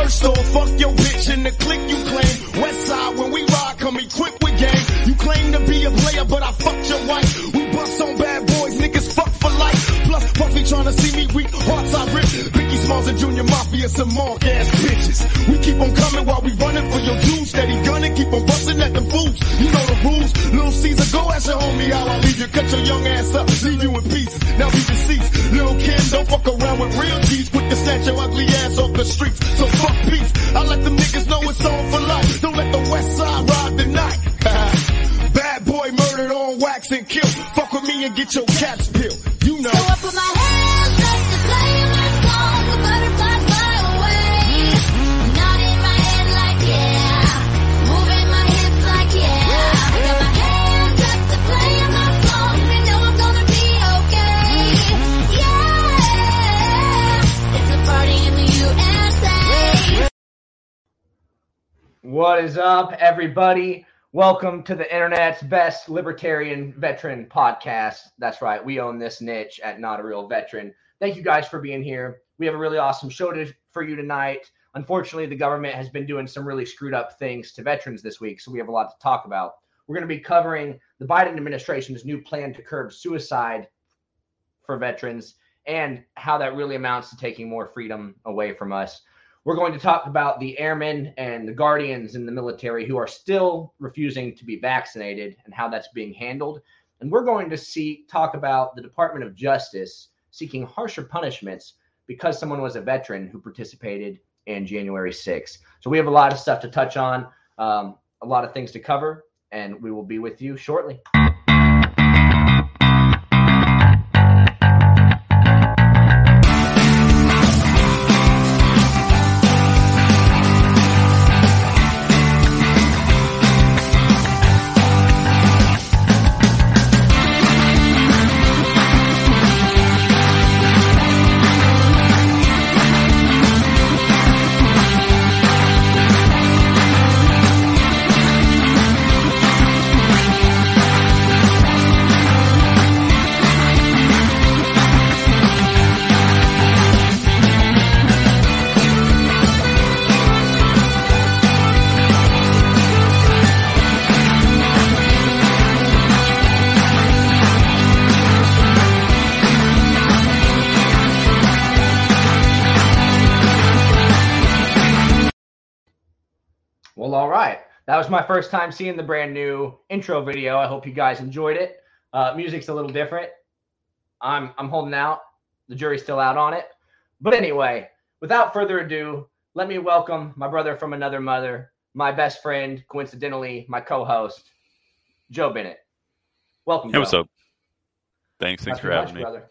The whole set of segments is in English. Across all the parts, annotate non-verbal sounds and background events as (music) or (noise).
First off, fuck your bitch in the click you claim. West side, when we ride, come equipped with game. You claim to be a player, but I fucked your wife. We bust on bad Puffy tryna see me weak, hearts I rip. Biggie Smalls and Junior Mafia, some mark ass bitches. We keep on coming while we running for your dues. Steady gunning, keep on busting at them fools. You know the rules. Little Caesar, go ask your homie how I leave you. Cut your young ass up, leave you in pieces. Now we deceased. Little Kim, don't fuck around with real G's. Quick to snatch your ugly ass off the streets. So fuck peace. I let them niggas know it's on for life. Don't let the west side ride the night. (laughs) Bad boy murdered on wax and killed. Fuck with me and get your cats What is up, everybody? Welcome to the internet's best libertarian veteran podcast. That's right, we own this niche at Not a Real Veteran. Thank you guys for being here. We have a really awesome show to, for you tonight. Unfortunately, the government has been doing some really screwed up things to veterans this week, so we have a lot to talk about. We're going to be covering the Biden administration's new plan to curb suicide for veterans and how that really amounts to taking more freedom away from us. We're going to talk about the airmen and the guardians in the military who are still refusing to be vaccinated and how that's being handled. And we're going to see talk about the Department of Justice seeking harsher punishments because someone was a veteran who participated in January 6th. So we have a lot of stuff to touch on, um, a lot of things to cover, and we will be with you shortly. Was my first time seeing the brand new intro video. I hope you guys enjoyed it. Uh, music's a little different. I'm I'm holding out. The jury's still out on it. But anyway, without further ado, let me welcome my brother from another mother, my best friend, coincidentally, my co-host, Joe Bennett. Welcome. Hey, what's Joe. up? Thanks, thanks Not for having much, me. brother.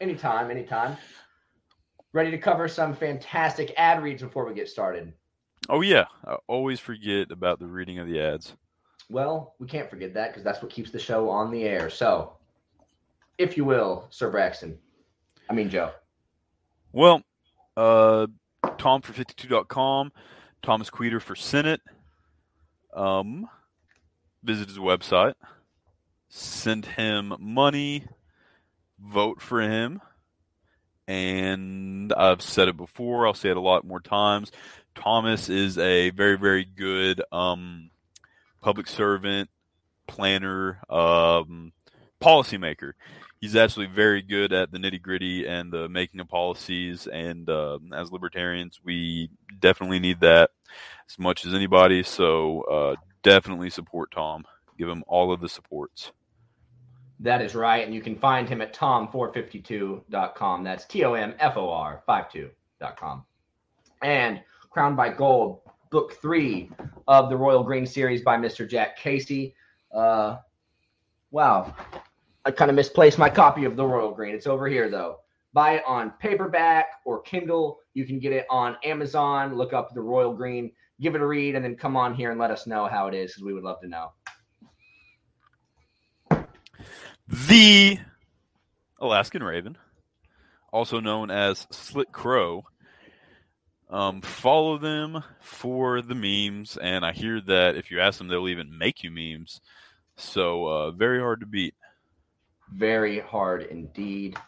Anytime, anytime. Ready to cover some fantastic ad reads before we get started. Oh yeah, I always forget about the reading of the ads. Well, we can't forget that because that's what keeps the show on the air. So, if you will, Sir Braxton. I mean, Joe. Well, uh, Tom for 52.com, Thomas Queter for Senate. Um, visit his website, send him money, vote for him. And I've said it before, I'll say it a lot more times. Thomas is a very, very good um, public servant, planner, um, policymaker. He's actually very good at the nitty gritty and the making of policies. And uh, as libertarians, we definitely need that as much as anybody. So uh, definitely support Tom. Give him all of the supports. That is right. And you can find him at tom452.com. That's T O M F O R 52.com. And Crowned by Gold, book three of the Royal Green series by Mr. Jack Casey. Uh, wow. I kind of misplaced my copy of the Royal Green. It's over here, though. Buy it on paperback or Kindle. You can get it on Amazon. Look up the Royal Green, give it a read, and then come on here and let us know how it is because we would love to know. The Alaskan Raven, also known as Slit Crow. Um, follow them for the memes, and I hear that if you ask them, they'll even make you memes. So uh, very hard to beat. Very hard indeed.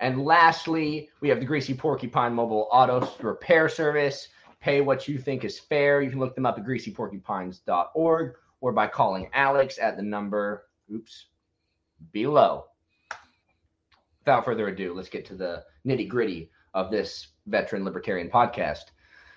And lastly, we have the Greasy Porcupine Mobile Auto Repair Service. pay what you think is fair. You can look them up at greasyporcupines.org or by calling Alex at the number, oops, below. Without further ado, let's get to the nitty gritty of this veteran libertarian podcast.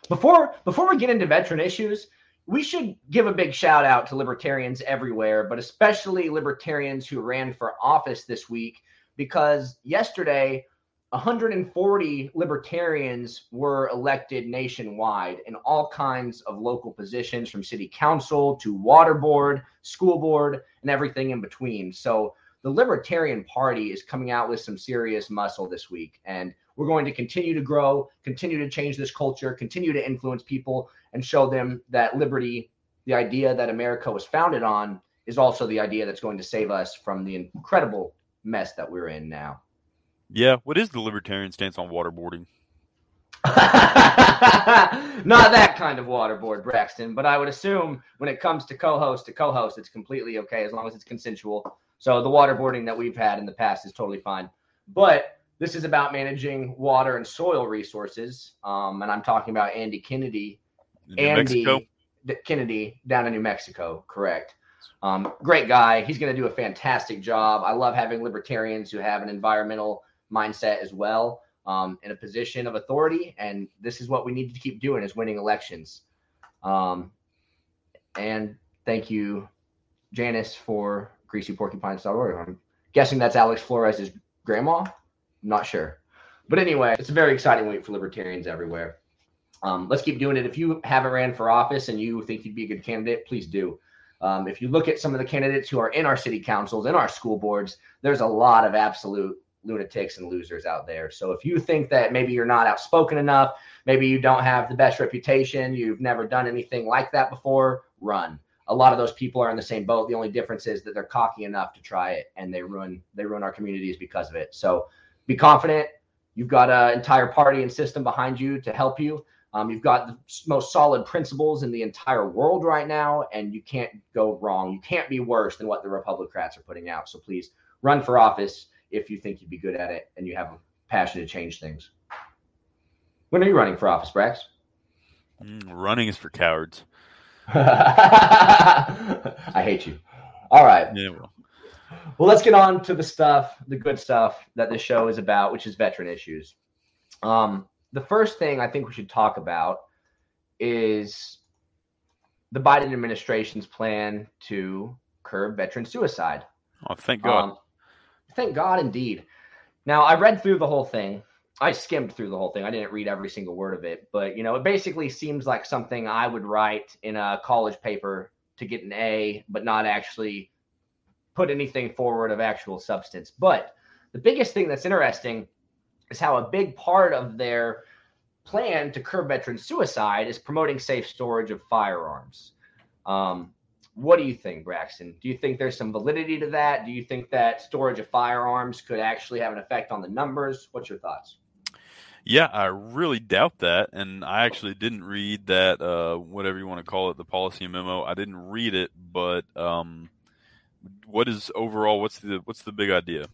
Before before we get into veteran issues, we should give a big shout out to libertarians everywhere, but especially libertarians who ran for office this week because yesterday 140 libertarians were elected nationwide in all kinds of local positions from city council to water board, school board, and everything in between. So the Libertarian Party is coming out with some serious muscle this week. And we're going to continue to grow, continue to change this culture, continue to influence people, and show them that liberty, the idea that America was founded on, is also the idea that's going to save us from the incredible mess that we're in now. Yeah. What is the libertarian stance on waterboarding? (laughs) Not that kind of waterboard, Braxton, but I would assume when it comes to co-host to co-host, it's completely okay as long as it's consensual. So the waterboarding that we've had in the past is totally fine. But this is about managing water and soil resources, um, and I'm talking about Andy Kennedy. New Andy Mexico? Kennedy down in New Mexico, correct? Um, great guy. He's going to do a fantastic job. I love having libertarians who have an environmental mindset as well um, in a position of authority, and this is what we need to keep doing: is winning elections. Um, and thank you, Janice, for greasyporcupines.org. I'm guessing that's Alex Flores' grandma. I'm not sure, but anyway, it's a very exciting week for libertarians everywhere. Um, let's keep doing it. If you haven't ran for office and you think you'd be a good candidate, please do. Um, if you look at some of the candidates who are in our city councils, in our school boards, there's a lot of absolute lunatics and losers out there. So if you think that maybe you're not outspoken enough, maybe you don't have the best reputation, you've never done anything like that before, run. A lot of those people are in the same boat. The only difference is that they're cocky enough to try it and they ruin they ruin our communities because of it. So be confident. You've got an entire party and system behind you to help you. Um, you've got the most solid principles in the entire world right now, and you can't go wrong. You can't be worse than what the Republicans are putting out. So please run for office if you think you'd be good at it and you have a passion to change things. When are you running for office, Brax? Mm, running is for cowards. (laughs) I hate you. All right. Yeah, well, Well, let's get on to the stuff, the good stuff that this show is about, which is veteran issues. Um, the first thing I think we should talk about is the Biden administration's plan to curb veteran suicide. oh, thank God. Um, thank God, indeed. Now, I read through the whole thing. I skimmed through the whole thing. I didn't read every single word of it, but you know, it basically seems like something I would write in a college paper to get an A, but not actually put anything forward of actual substance. But the biggest thing that's interesting is how a big part of their plan to curb veteran suicide is promoting safe storage of firearms. Um, what do you think, Braxton? Do you think there's some validity to that? Do you think that storage of firearms could actually have an effect on the numbers? What's your thoughts? Yeah, I really doubt that, and I actually didn't read that. Uh, whatever you want to call it, the policy memo. I didn't read it, but um, what is overall? What's the what's the big idea?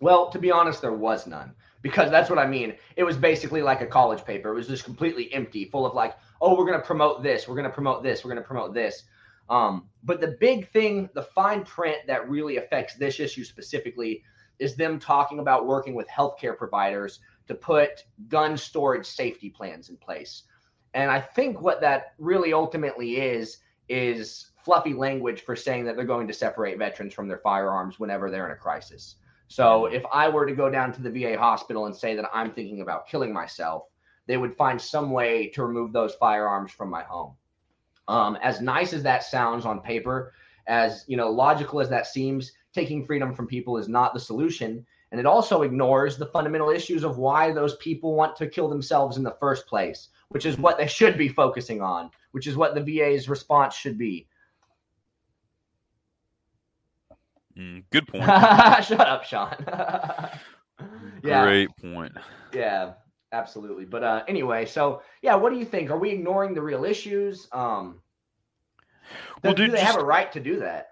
Well, to be honest, there was none because that's what I mean. It was basically like a college paper. It was just completely empty, full of like, oh, we're going to promote this, we're going to promote this, we're going to promote this. Um, but the big thing, the fine print that really affects this issue specifically is them talking about working with healthcare providers to put gun storage safety plans in place. And I think what that really ultimately is is fluffy language for saying that they're going to separate veterans from their firearms whenever they're in a crisis. So if I were to go down to the VA hospital and say that I'm thinking about killing myself, they would find some way to remove those firearms from my home. Um, as nice as that sounds on paper, as you know, logical as that seems, taking freedom from people is not the solution. And it also ignores the fundamental issues of why those people want to kill themselves in the first place, which is what they should be focusing on, which is what the VA's response should be. Mm, good (laughs) point. Shut up, Sean. (laughs) yeah, Great point. yeah, absolutely. But uh, anyway, so yeah, what do you think? Are we ignoring the real issues? Um, Well, do dude, they have a right to do that?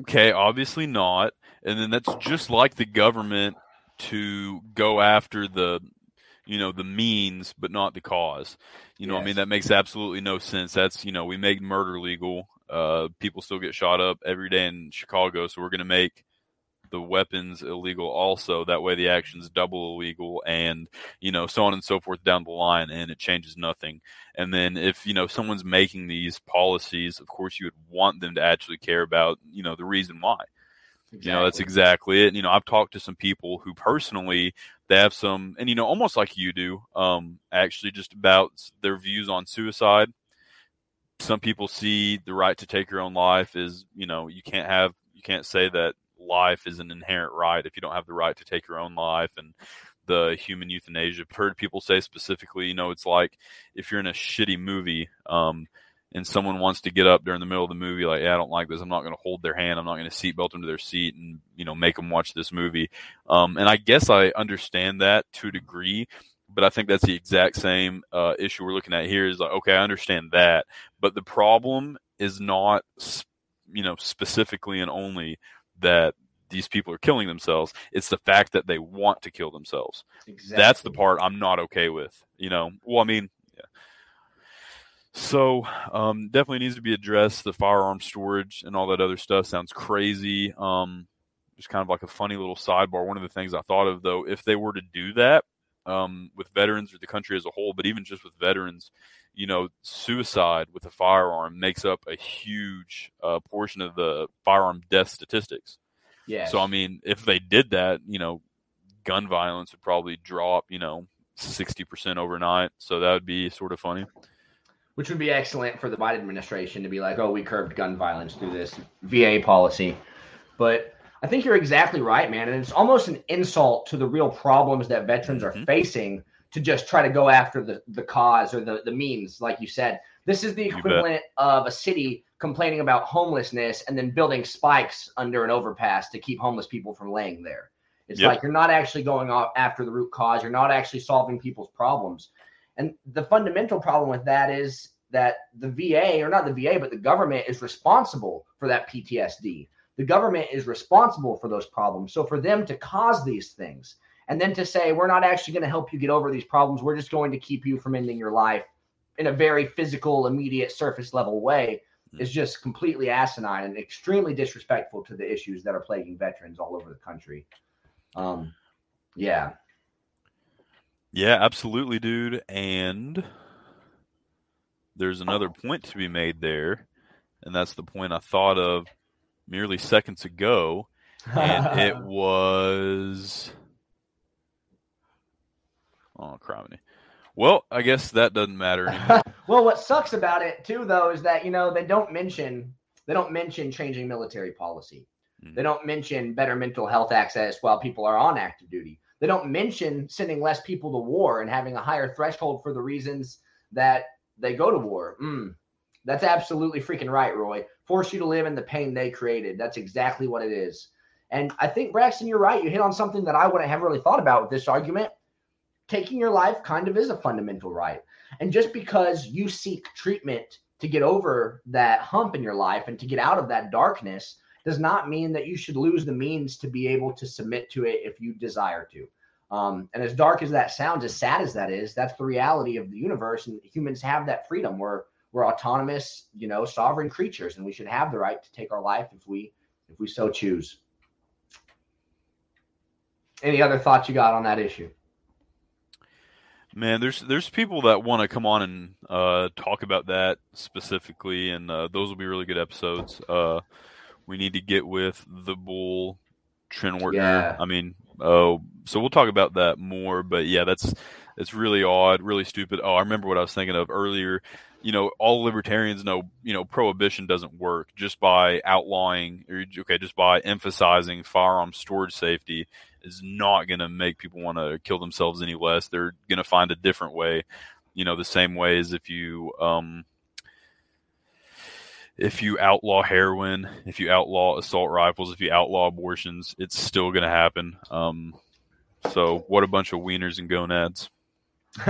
Okay, obviously not. And then that's just like the government to go after the you know, the means but not the cause. You know, I mean that makes absolutely no sense. That's you know, we make murder legal. Uh, people still get shot up every day in Chicago, so we're going to make the weapons illegal also. That way, the action's double illegal, and you know, so on and so forth down the line, and it changes nothing. And then if you know someone's making these policies, of course, you would want them to actually care about you know the reason why. You know, that's exactly it. You know, I've talked to some people who personally they have some, and you know, almost like you do, um, actually, just about their views on suicide. Some people see the right to take your own life is, you know, you can't have, you can't say that life is an inherent right if you don't have the right to take your own life, and the human euthanasia. I've heard people say specifically, you know, it's like if you're in a shitty movie, um, and someone wants to get up during the middle of the movie, like, yeah, I don't like this. I'm not going to hold their hand. I'm not going to seatbelt them to their seat and, you know, make them watch this movie. Um, and I guess I understand that to a degree, but I think that's the exact same uh, issue we're looking at here is like, okay, I understand that. But the problem is not, you know, specifically and only that these people are killing themselves. It's the fact that they want to kill themselves. exactly. That's the part I'm not okay with. You know, well, I mean, yeah. So um, definitely needs to be addressed. The firearm storage and all that other stuff sounds crazy. Um, just kind of like a funny little sidebar. One of the things I thought of though, if they were to do that um, with veterans or the country as a whole, but even just with veterans, you know, suicide with a firearm makes up a huge uh, portion of the firearm death statistics. Yes. So I mean, if they did that, you know, gun violence would probably drop, you know, sixty percent overnight. So that would be sort of funny. which would be excellent for the Biden administration to be like, oh, we curbed gun violence through this VA policy. But I think you're exactly right, man. And it's almost an insult to the real problems that veterans are Mhm. facing to just try to go after the, the cause or the, the means, like you said. This is the equivalent of a city complaining about homelessness and then building spikes under an overpass to keep homeless people from laying there. It's Yep. like you're not actually going off after the root cause. You're not actually solving people's problems. And the fundamental problem with that is that the VA, or not the VA, but the government is responsible for that PTSD. The government is responsible for those problems. So for them to cause these things and then to say, we're not actually going to help you get over these problems, we're just going to keep you from ending your life in a very physical, immediate, surface level way is just completely asinine and extremely disrespectful to the issues that are plaguing veterans all over the country. Um, yeah. Yeah, absolutely, dude. And there's another point to be made there, and that's the point I thought of merely seconds ago, and (laughs) it was oh criminy. Well, I guess that doesn't matter (laughs) well, what sucks about it too, though, is that you know they don't mention they don't mention changing military policy. Mhm. They don't mention better mental health access while people are on active duty. They don't mention sending less people to war and having a higher threshold for the reasons that they go to war. Mm, that's absolutely freaking right, Roy. Force you to live in the pain they created. That's exactly what it is. And I think Braxton, you're right. You hit on something that I wouldn't have really thought about with this argument. Taking your life kind of is a fundamental right. And just because you seek treatment to get over that hump in your life and to get out of that darkness does not mean that you should lose the means to be able to submit to it if you desire to. Um, and as dark as that sounds, as sad as that is, that's the reality of the universe. And humans have that freedom. We're we're autonomous, you know, sovereign creatures, and we should have the right to take our life if we if we so choose. Any other thoughts you got on that issue? Man, there's there's people that want to come on and uh, talk about that specifically, and uh, those will be really good episodes. Uh, we need to get with the bull, Wertner. Yeah. I mean, oh, so we'll talk about that more. But yeah, that's it's really odd, really stupid. Oh, I remember what I was thinking of earlier. You know, all libertarians know, you know, prohibition doesn't work just by outlawing, or okay, just by emphasizing firearm storage safety is not going to make people want to kill themselves any less. They're going to find a different way. You know, the same way as if you um, if you outlaw heroin, if you outlaw assault rifles, if you outlaw abortions, it's still going to happen. Um, so, what a bunch of wieners and gonads. (laughs)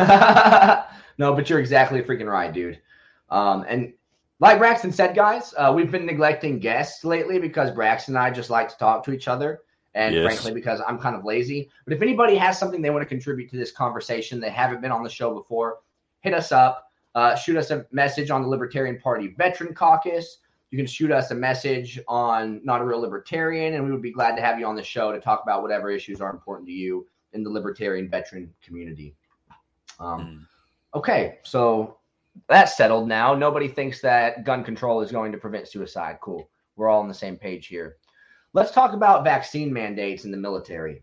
no, but you're exactly freaking right, dude. Um, and like Braxton said, guys, uh, we've been neglecting guests lately because Braxton and I just like to talk to each other. and Yes. frankly, because I'm kind of lazy. But if anybody has something they want to contribute to this conversation, they haven't been on the show before, hit us up. Uh, shoot us a message on the Libertarian Party Veteran Caucus. You can shoot us a message on Not a Real Libertarian, and we would be glad to have you on the show to talk about whatever issues are important to you in the libertarian veteran community. Um, Mm. Okay, so that's settled now. Nobody thinks that gun control is going to prevent suicide. Cool. We're all on the same page here. Let's talk about vaccine mandates in the military.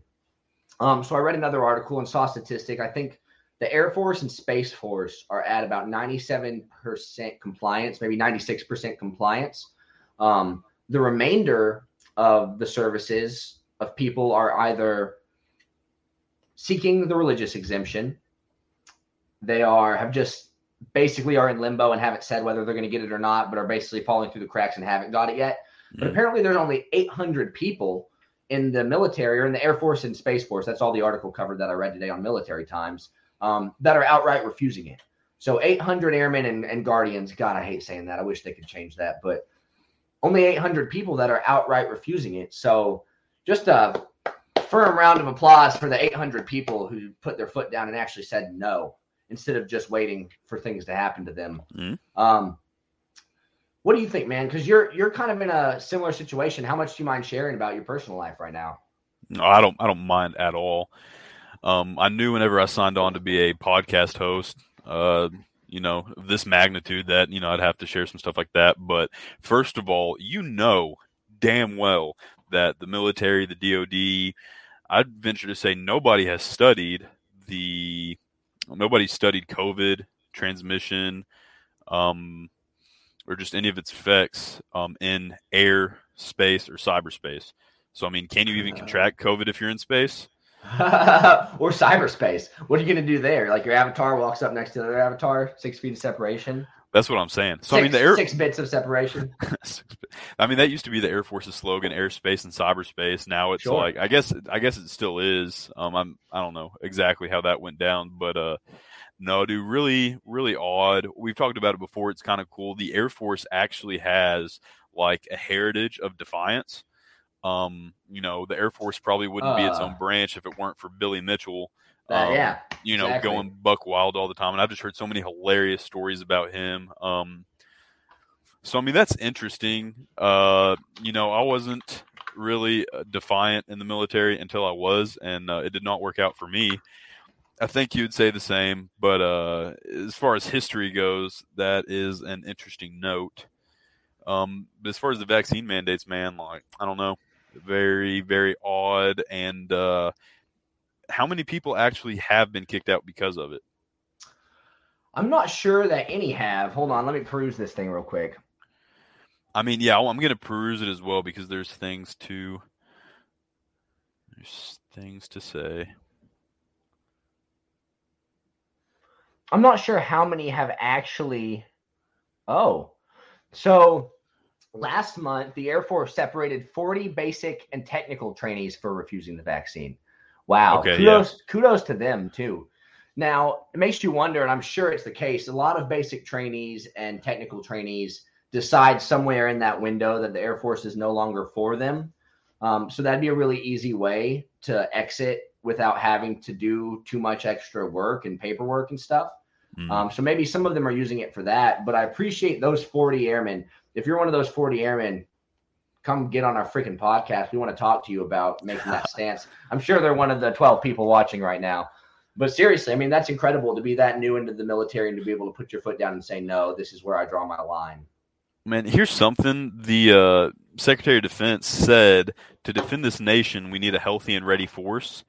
Um, so I read another article and saw a statistic. I think the Air Force and Space Force are at about 97% compliance, maybe 96% compliance. Um, the remainder of the services of people are either seeking the religious exemption, they are have just basically are in limbo and haven't said whether they're going to get it or not, but are basically falling through the cracks and haven't got it yet. But Mm. apparently, there's only 800 people in the military or in the Air Force and Space Force. That's all the article covered that I read today on Military Times um, that are outright refusing it. So 800 airmen and, and guardians. God, I hate saying that. I wish they could change that, but only 800 people that are outright refusing it. So just a firm round of applause for the 800 people who put their foot down and actually said no instead of just waiting for things to happen to them. Mhm. Um, what do you think, man? Because you're you're kind of in a similar situation. How much do you mind sharing about your personal life right now? No, I don't. I don't mind at all. Um, I knew whenever I signed on to be a podcast host, uh, you know, this magnitude, that you know I'd have to share some stuff like that. But first of all, you know damn well that the military, the DoD, I'd venture to say nobody has studied the nobody studied COVID transmission, um, or just any of its effects um, in air, space, or cyberspace. So, I mean, can you even contract COVID if you're in space? (laughs) or cyberspace? What are you gonna do there? Like your avatar walks up next to their avatar, six feet of separation. That's what I'm saying. So, six, I mean, the air. six bits of separation. (laughs) I mean, that used to be the Air Force's slogan: airspace and cyberspace. Now it's Sure. like, I guess, I guess it still is. Um, I'm, I don't know exactly how that went down, but uh, no, dude, really, really odd. We've talked about it before. It's kind of cool. The Air Force actually has like a heritage of defiance. Um, you know, the Air Force probably wouldn't be its Uh. own branch if it weren't for Billy Mitchell. Um, yeah, you know, exactly. going buck wild all the time. And I've just heard so many hilarious stories about him. Um, so I mean, that's interesting. Uh, you know, I wasn't really uh, defiant in the military until I was, and uh, it did not work out for me. I think you'd say the same, but uh, as far as history goes, that is an interesting note. Um, but as far as the vaccine mandates, man, like I don't know, very very odd. And uh, how many people actually have been kicked out because of it? I'm not sure that any have. Hold on, let me peruse this thing real quick. I mean, yeah, I'm going to peruse it as well because there's things to there's things to say. I'm not sure how many have actually. Oh, so last month the Air Force separated 40 basic and technical trainees for refusing the vaccine. Wow. Okay, kudos, kudos to them too. Now it makes you wonder, and I'm sure it's the case. A lot of basic trainees and technical trainees decide somewhere in that window that the Air Force is no longer for them. Um, so that'd be a really easy way to exit without having to do too much extra work and paperwork and stuff. Mm. Um, so maybe some of them are using it for that, but I appreciate those 40 airmen. If you're one of those 40 airmen, come get on our freaking podcast. We want to talk to you about making that (laughs) stance. I'm sure they're one of the 12 people watching right now. But seriously, I mean, that's incredible to be that new into the military and to be able to put your foot down and say, no, this is where I draw my line. Man, here's something the uh, Secretary of Defense said to defend this nation, we need a healthy and ready force.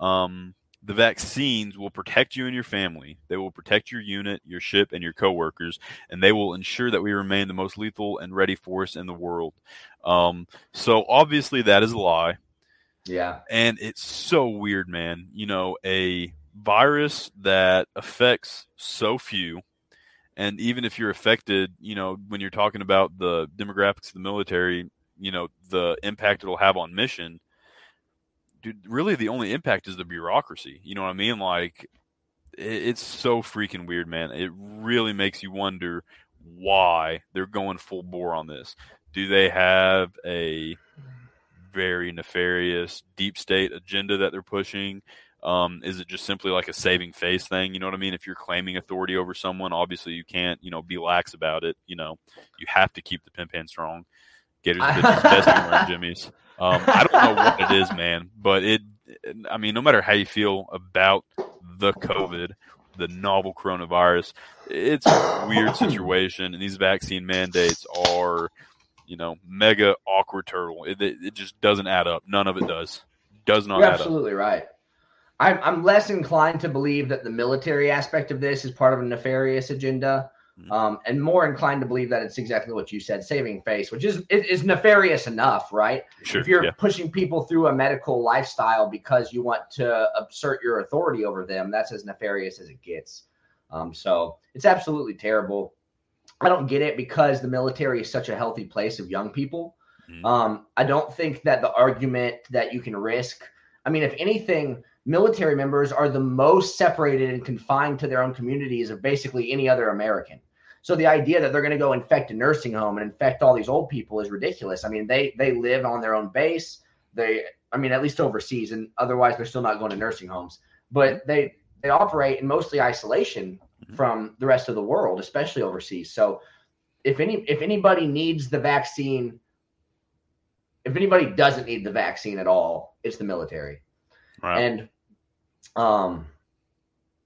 Um, the vaccines will protect you and your family. They will protect your unit, your ship, and your coworkers, and they will ensure that we remain the most lethal and ready force in the world. Um, so obviously that is a lie, Yeah. and it's so weird, man. You know, a virus that affects so few, and even if you're affected, you know, when you're talking about the demographics of the military, you know, the impact it'll have on mission dude, really the only impact is the bureaucracy. You know what I mean? Like, it's so freaking weird, man. It really makes you wonder why they're going full bore on this. Do they have a very nefarious deep state agenda that they're pushing? Um, is it just simply like a saving face thing? You know what I mean? If you're claiming authority over someone, obviously you can't, you know, be lax about it. You know, you have to keep the pimp hand strong. Gators bitches (laughs) best wearing jimmies. Um, I don't know what it is, man, but it. I mean, no matter how you feel about the COVID, the novel coronavirus, it's a weird situation, and these vaccine mandates are, you know, mega awkward turtle. It, it, it just doesn't add up. None of it does. Does not You're add up. absolutely right. I'm, I'm less inclined to believe that the military aspect of this is part of a nefarious agenda, Mhm. um, and more inclined to believe that it's exactly what you said, saving face, which is is, is nefarious enough, right? Sure. if you're yeah. pushing people through a medical lifestyle because you want to assert your authority over them, that's as nefarious as it gets. Um, so it's absolutely terrible. I don't get it because the military is such a healthy place of young people. Mhm. Um, I don't think that the argument that you can risk, I mean, if anything, military members are the most separated and confined to their own communities of basically any other American. So the idea that they're going to go infect a nursing home and infect all these old people is ridiculous. I mean, they they live on their own base. They, I mean, at least overseas, and otherwise they're still not going to nursing homes. But they they operate in mostly isolation Mhm. from the rest of the world, especially overseas. So if any if anybody needs the vaccine, if anybody doesn't need the vaccine at all, it's the military. Right. And um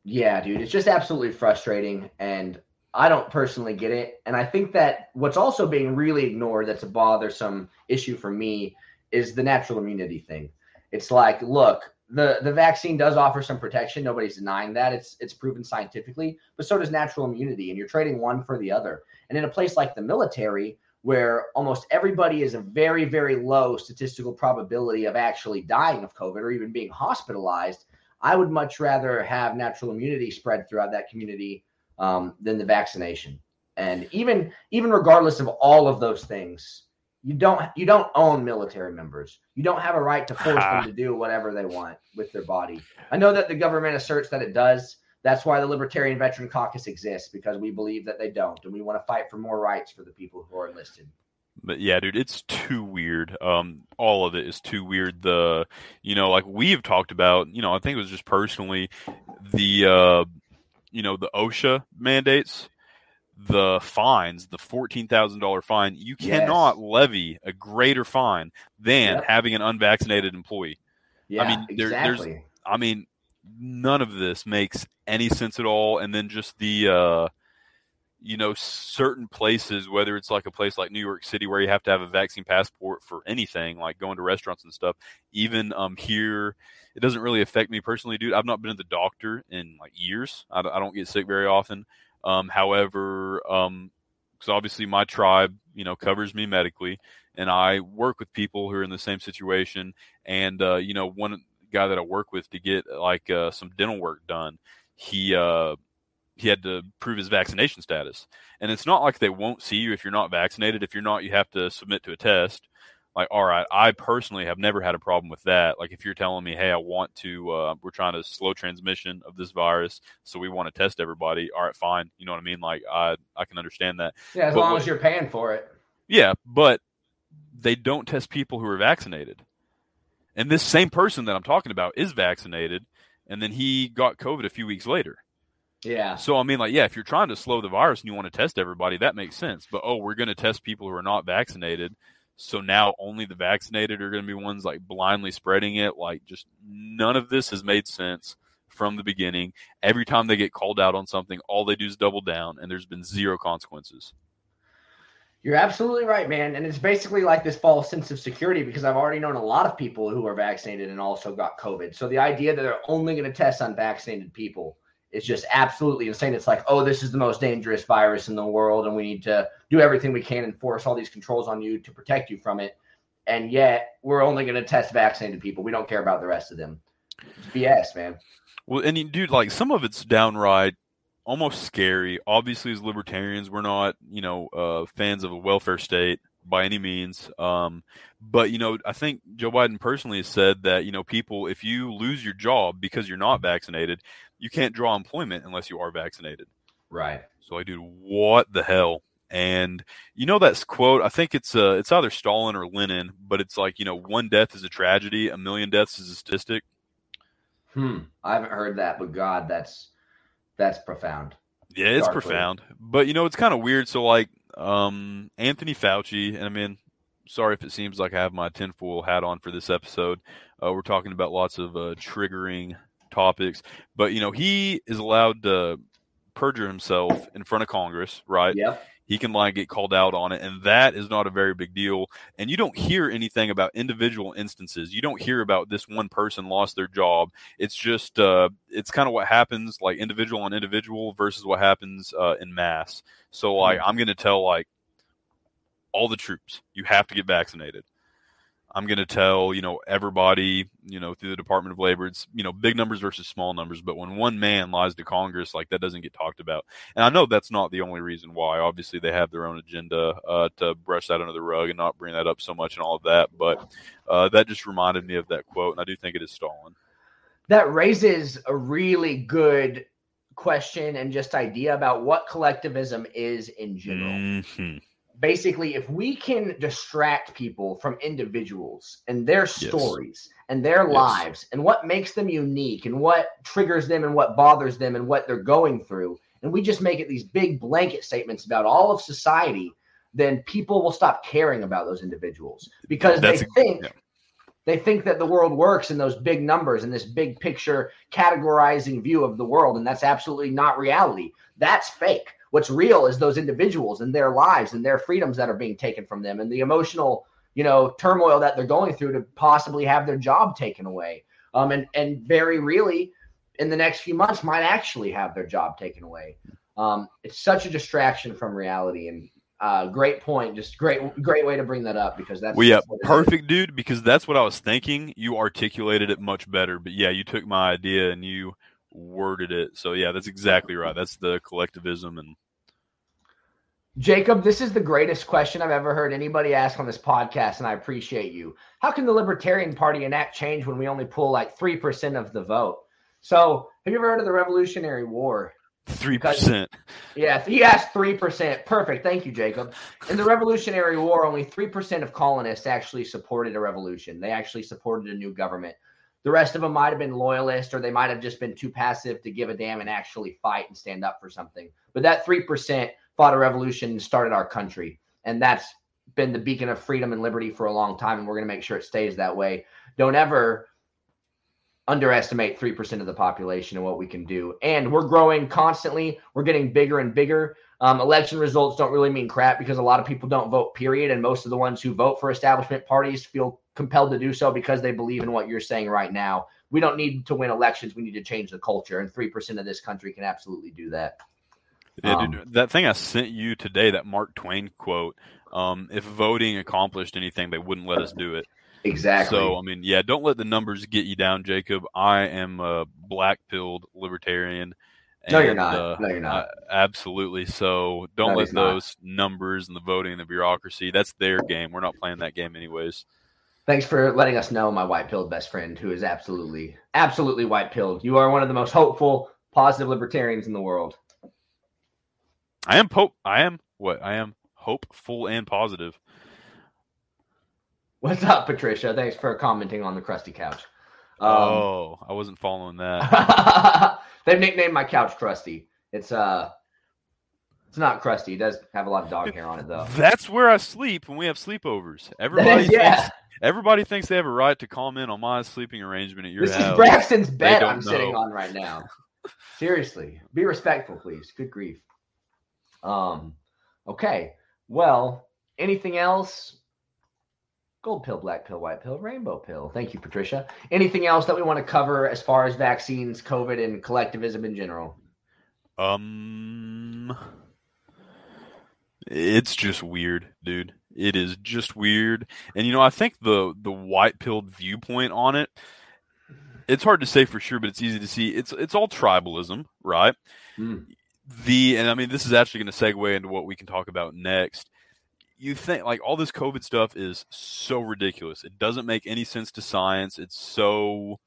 yeah, dude, it's just absolutely frustrating and I don't personally get it. And I think that what's also being really ignored that's a bothersome issue for me is the natural immunity thing. It's like, look, the the vaccine does offer some protection. Nobody's denying that. It's it's proven scientifically, but so does natural immunity, and you're trading one for the other. And in a place like the military, where almost everybody is a very, very low statistical probability of actually dying of COVID or even being hospitalized, I would much rather have natural immunity spread throughout that community um, than the vaccination. And even even regardless of all of those things, you don't you don't own military members. You don't have a right to force them to do whatever they want with their body. I know that the government asserts that it does. That's why the Libertarian Veteran Caucus exists because we believe that they don't, and we want to fight for more rights for the people who are enlisted. But yeah, dude, it's too weird. Um, all of it is too weird. The, you know, like we've talked about, you know, I think it was just personally the, uh, you know, the OSHA mandates, the fines, the fourteen thousand dollar fine. You Yes. cannot levy a greater fine than Yep. having an unvaccinated employee. Yeah, I mean, there- there's- I mean, none of this makes any sense at all. And then just the, uh, you know, certain places, whether it's like a place like New York City where you have to have a vaccine passport for anything, like going to restaurants and stuff. Even um here, it doesn't really affect me personally, dude. I've not been to the doctor in like years. I, I don't get sick very often. Um, however, um, because obviously my tribe, you know, covers me medically, and I work with people who are in the same situation. And uh, you know, one guy that I work with to get like uh, some dental work done, he uh, he had to prove his vaccination status. And it's not like they won't see you if you're not vaccinated. If you're not, you have to submit to a test. Like, all right, I personally have never had a problem with that. Like, if you're telling me, hey, I want to, uh, we're trying to slow transmission of this virus, so we want to test everybody. All right, fine. You know what I mean? Like, I I can understand that. Yeah, as but long what- as you're paying for it. Yeah, but they don't test people who are vaccinated. And this same person that I'm talking about is vaccinated, and then he got COVID a few weeks later. Yeah. So I mean, like, yeah, if you're trying to slow the virus and you want to test everybody, that makes sense. But oh, we're going to test people who are not vaccinated. So now only the vaccinated are going to be ones like blindly spreading it. Like, just none of this has made sense from the beginning. Every time they get called out on something, all they do is double down, and there's been zero consequences. You're absolutely right, man. And it's basically like this false sense of security because I've already known a lot of people who are vaccinated and also got COVID. So the idea that they're only going to test unvaccinated people is just absolutely insane. It's like, oh, this is the most dangerous virus in the world, and we need to do everything we can and force all these controls on you to protect you from it. And yet, we're only going to test vaccinated people. We don't care about the rest of them. It's BS, man. Well, and dude, like some of it's downright almost scary. Obviously, as libertarians, we're not, you know, uh, fans of a welfare state by any means. Um, but you know, I think Joe Biden personally has said that you know, people, if you lose your job because you're not vaccinated, you can't draw employment unless you are vaccinated. Right. So, like, dude, what the hell? And you know that's quote. I think it's uh it's either Stalin or Lenin, but it's like you know one death is a tragedy, a million deaths is a statistic. Hmm. I haven't heard that, but God, that's that's profound. Yeah, it's Darkly. profound. But you know, it's kind of weird. So like um Anthony Fauci, and I mean, sorry if it seems like I have my tinfoil hat on for this episode. Uh, we're talking about lots of uh, triggering topics, but you know, he is allowed to perjure himself in front of Congress, right? Yep. He can like get called out on it and that is not a very big deal. And you don't hear anything about individual instances. You don't hear about this one person lost their job. It's just uh it's kind of what happens like individual on individual versus what happens uh in mass. So like i'm gonna tell like all the troops you have to get vaccinated i'm gonna tell you know everybody you know through the department of labor it's you know big numbers versus small numbers but when one man lies to congress like that doesn't get talked about and I know that's not the only reason why. Obviously, they have their own agenda uh, to brush that under the rug and not bring that up so much and all of that. But uh, that just reminded me of that quote, and I do think it is Stalin. That raises a really good question and just idea about what collectivism is in general. Mhm. Basically if we can distract people from individuals and their stories and their Yes. lives and what makes them unique and what triggers them and what bothers them and what they're going through and we just make it these big blanket statements about all of society then people will stop caring about those individuals because That's they a- think yeah. they think that the world works in those big numbers and this big picture categorizing view of the world and that's absolutely not reality that's fake what's real is those individuals and their lives and their freedoms that are being taken from them and the emotional you know turmoil that they're going through to possibly have their job taken away um and and very really in the next few months might actually have their job taken away um it's such a distraction from reality and uh great point just great great way to bring that up because that's Well, yeah, it is. perfect, dude. Because that's what I was thinking. You articulated it much better, but yeah, you took my idea and you worded it. So yeah, that's exactly right. That's the collectivism and Jacob, this is the greatest question I've ever heard anybody ask on this podcast, and I appreciate you. How can the Libertarian Party enact change when we only pull like 3% of the vote? So, have you ever heard of the Revolutionary War? three percent. Yeah, he asked 3%. Perfect. Thank you, Jacob. In the Revolutionary War, only 3% of colonists actually supported a revolution. They actually supported a new government. The rest of them might have been loyalist or they might have just been too passive to give a damn and actually fight and stand up for something. But that 3% fought a revolution and started our country. And that's been the beacon of freedom and liberty for a long time. And we're going to make sure it stays that way. Don't ever underestimate 3% of the population and what we can do. And we're growing constantly. We're getting bigger and bigger. Um, election results don't really mean crap because a lot of people don't vote, period. And most of the ones who vote for establishment parties feel compelled to do so because they believe in what you're saying right now. We don't need to win elections. We need to change the culture. And 3% of this country can absolutely do that. Yeah, Um, dude, that thing I sent you today, that Mark Twain quote. Um, if voting accomplished anything, they wouldn't let us do it. Exactly. So, I mean, yeah, don't let the numbers get you down, Jacob. I am a black pilled libertarian. No, you're not. uh, No, you're not. uh, absolutely. So don't No, let he's not. those numbers and the voting and the bureaucracy, that's their game. We're not playing that game anyways. Thanks for letting us know, my white pilled best friend, who is absolutely, absolutely white pilled. You are one of the most hopeful, positive libertarians in the world. I am hope. I am what? I am hopeful and positive. What's up, Patricia? Thanks for commenting on the crusty couch. Um, oh, I wasn't following that. (laughs) they've nicknamed my couch crusty. It's uh, it's not crusty. It does have a lot of dog hair on it though. That's where I sleep when we have sleepovers. (laughs) Everybody yeah. thinks everybody thinks they have a right to comment on my sleeping arrangement at your This house. is Braxton's bed I'm sitting on right now. Seriously, be respectful, please. Good grief. Um, okay. Well, anything else? Gold pill, black pill, white pill, rainbow pill. Thank you, Patricia. Anything else that we want to cover as far as vaccines, COVID, and collectivism in general? Um, it's just weird, dude. It is just weird, and you know, I think the the white pilled viewpoint on it. It's hard to say for sure, but it's easy to see. It's it's all tribalism, right? Hmm. The and I mean, this is actually going to segue into what we can talk about next. You think like all this COVID stuff is so ridiculous. It doesn't make any sense to science. It's so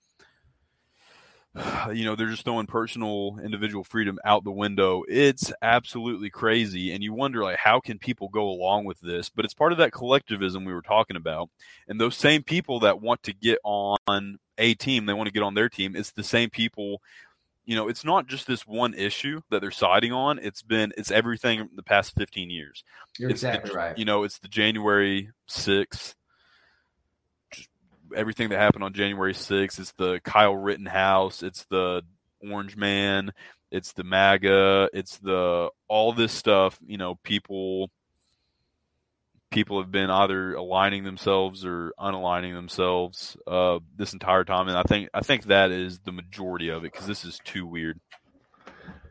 (sighs) you know they're just throwing personal individual freedom out the window. It's absolutely crazy and you wonder like how can people go along with this? But it's part of that collectivism we were talking about and those same people that want to get on a team they want to get on their team it's the same people. You know it's not just this one issue that they're siding on it's been it's everything the past 15 years. You're it's the- exactly right. you know it's the january 6th just everything that happened on january 6th it's the kyle rittenhouse. It's the orange man. It's the maga. It's the all this stuff you know people people have been either aligning themselves or unaligning themselves uh, this entire time. And i think i think that is the majority of it because this is too weird.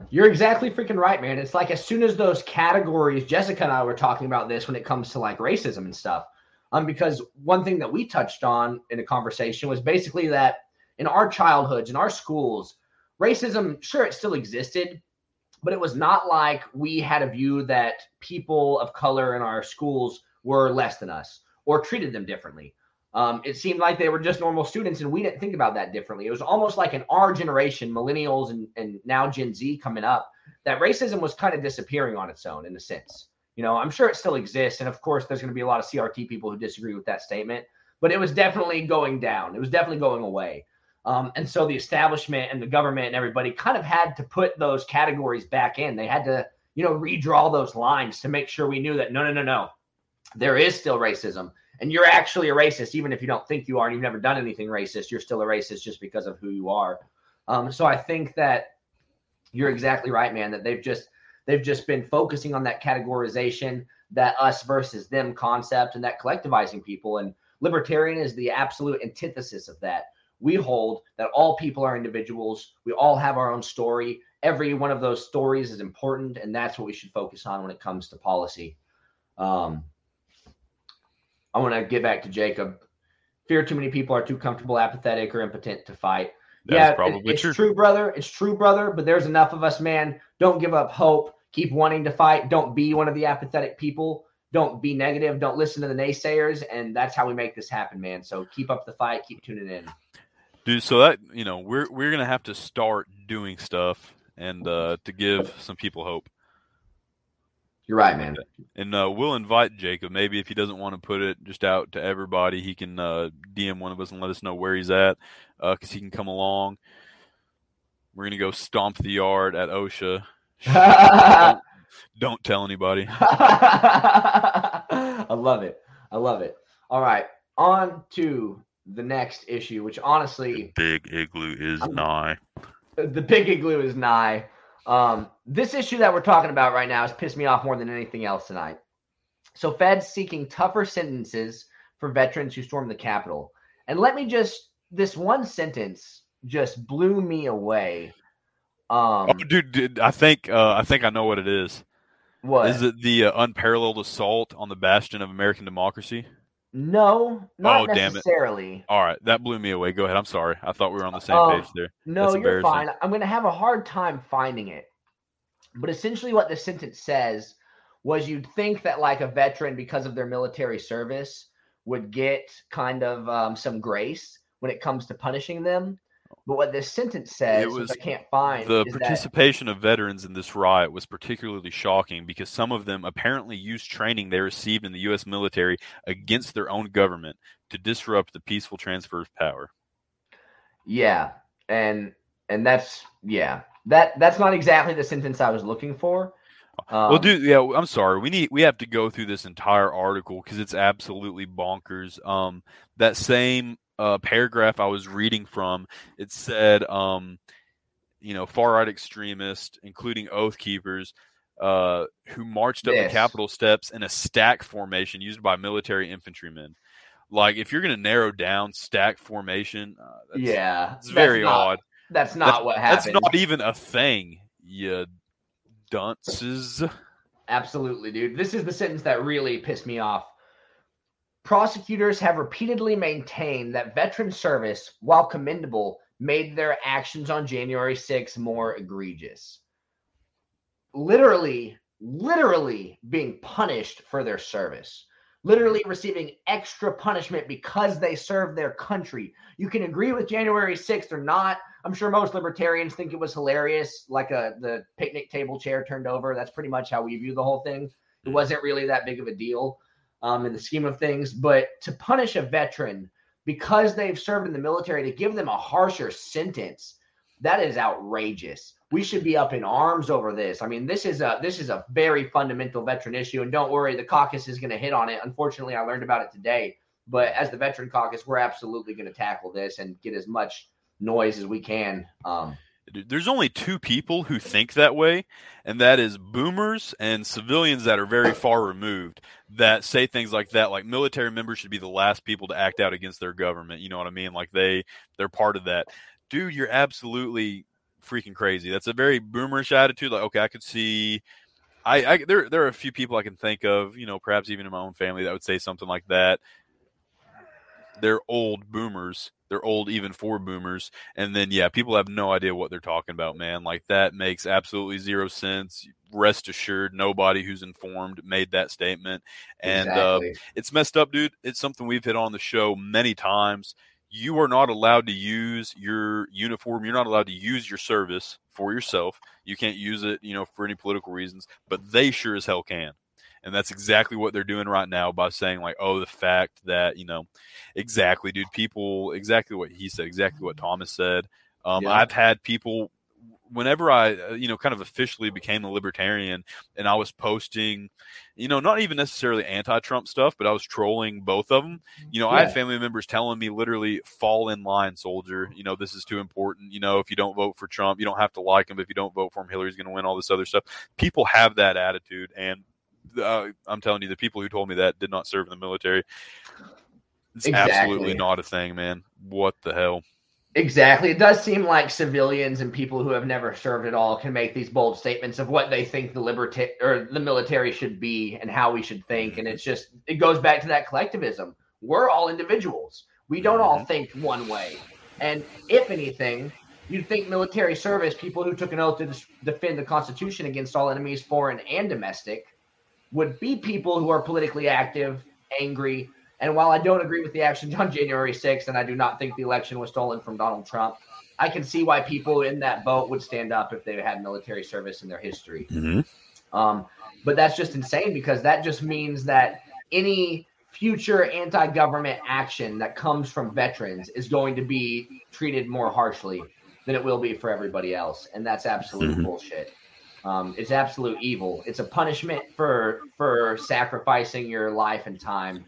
You're exactly freaking right, man. It's like as soon as those categories, Jessica and I were talking about this when it comes to like racism and stuff. Um, because one thing that we touched on in a conversation was basically that in our childhoods, in our schools, racism, sure, it still existed, but it was not like we had a view that people of color in our schools were less than us or treated them differently. Um, it seemed like they were just normal students, and we didn't think about that differently. It was almost like in our generation, millennials and, and now Gen Z coming up, that racism was kind of disappearing on its own in a sense. You know, I'm sure it still exists. And of course, there's going to be a lot of CRT people who disagree with that statement, but it was definitely going down. It was definitely going away. Um, and so the establishment and the government and everybody kind of had to put those categories back in. They had to, you know, redraw those lines to make sure we knew that no, no, no, no, there is still racism. And you're actually a racist, even if you don't think you are and you've never done anything racist, you're still a racist just because of who you are. Um, so I think that you're exactly right, man, that they've just they've just been focusing on that categorization, that us versus them concept, and that collectivizing people. And libertarian is the absolute antithesis of that. We hold that all people are individuals. We all have our own story. Every one of those stories is important, and that's what we should focus on when it comes to policy. Um, I want to get back to Jacob. Fear too many people are too comfortable, apathetic, or impotent to fight. That's yeah, it- probably it's true. true, brother. It's true, brother. But there's enough of us, man. Don't give up hope. Keep wanting to fight. Don't be one of the apathetic people. Don't be negative. Don't listen to the naysayers. And that's how we make this happen, man. So keep up the fight. Keep tuning in. dude so that you know we're we're gonna have to start doing stuff and uh to give some people hope You're right, man. and uh we'll invite jacob maybe if he doesn't want to put it just out to everybody he can uh dm one of us and let us know where he's at uh because he can come along we're gonna go stomp the yard at osha (laughs) don't, don't tell anybody (laughs) I love it. I love it. All right. On to the next issue, which honestly, big igloo is I'm- nigh the big igloo is nigh. Um, this issue that we're talking about right now has pissed me off more than anything else tonight. So, Feds seeking tougher sentences for veterans who stormed the Capitol. And let me just, this one sentence just blew me away. Um, oh dude, dude i think uh i think i know what it is what? is it the uh, unparalleled assault on the bastion of american democracy No, not Oh, damn it. necessarily. All right, that blew me away. Go ahead. I'm sorry. I thought we were on the same Oh, page there. No, you're fine. I'm going to have a hard time finding it. But essentially, what the sentence says was you'd think that, like, a veteran, because of their military service, would get kind of um, some grace when it comes to punishing them. But what this sentence says, which was I can't find, The is that participation of veterans in this riot was particularly shocking because some of them apparently used training they received in the U.S. military against their own government to disrupt the peaceful transfer of power. yeah, and and that's yeah, that that's not exactly the sentence I was looking for. Um, well, dude, yeah, I'm sorry. We need we have to go through this entire article because it's absolutely bonkers. Um, that same uh, paragraph I was reading from, it said, um, you know, far right extremists, including Oath Keepers, uh, who marched up Yes. the Capitol steps in a stack formation used by military infantrymen. Like, if you're going to narrow down stack formation, uh, that's, yeah, it's very not- odd. That's not That's- what happened. That's not even a thing, you dunces. Absolutely, dude. This is the sentence that really pissed me off. Prosecutors have repeatedly maintained that veteran service, while commendable, made their actions on January 6 more egregious. Literally, literally being punished for their service. literally receiving extra punishment because they serve their country. You can agree with January 6th or not. I'm sure most libertarians think it was hilarious, like a the picnic table chair turned over. That's pretty much how we view the whole thing. It hmm. wasn't really that big of a deal um, in the scheme of things. But to punish a veteran because they've served in the military, to give them a harsher sentence, that is outrageous. We should be up in arms over this. I mean, this is a this is a very fundamental veteran issue, and don't worry, the caucus is going to hit on it. Unfortunately, I learned about it today, but as the veteran caucus, we're absolutely going to tackle this and get as much noise as we can. Um, There's only two people who think that way, and that is boomers and civilians that are very far removed that say things like that. Like military members should be the last people to act out against their government. You know what I mean? Like they they're part of that. Dude, you're absolutely freaking crazy. That's a very boomerish attitude. Like, okay, I could see. I, I there there are a few people I can think of, you know, perhaps even in my own family that would say something like that. They're old boomers. They're old even for boomers. And then yeah, people have no idea what they're talking about, man. Like that makes absolutely zero sense. Rest assured, nobody who's informed made that statement. And uh, it's messed up, dude. It's something we've hit on the show many times. You are not allowed to use your uniform. You're not allowed to use your service for yourself. You can't use it, you know, for any political reasons, but they sure as hell can. And that's exactly what they're doing right now by saying, like, oh, the fact that, you know, exactly, dude, people, exactly what he said, exactly what Thomas said. Um, Yeah. I've had people, whenever I, uh, you know, kind of officially became a libertarian and I was posting, you know, not even necessarily anti Trump stuff, but I was trolling both of them. You know, I had family members telling me literally, fall in line, soldier. You know, this is too important. You know, if you don't vote for Trump, you don't have to like him. If you don't vote for him, Hillary's going to win all this other stuff. People have that attitude. And uh, I'm telling you, the people who told me that did not serve in the military. It's Exactly. absolutely not a thing, man. What the hell? Exactly. It does seem like civilians and people who have never served at all can make these bold statements of what they think the liberta- or the military should be and how we should think. And it's just it goes back to that collectivism. We're all individuals. We don't all Mhm. think one way. And if anything, you'd think military service, people who took an oath to defend the Constitution against all enemies, foreign and domestic, would be people who are politically active, angry, and while I don't agree with the actions on January 6th, and I do not think the election was stolen from Donald Trump, I can see why people in that boat would stand up if they had military service in their history. Mm-hmm. Um, but that's just insane because that just means that any future anti government action that comes from veterans is going to be treated more harshly than it will be for everybody else. And that's absolute Mhm. bullshit. Um, it's absolute evil. It's a punishment for for sacrificing your life and time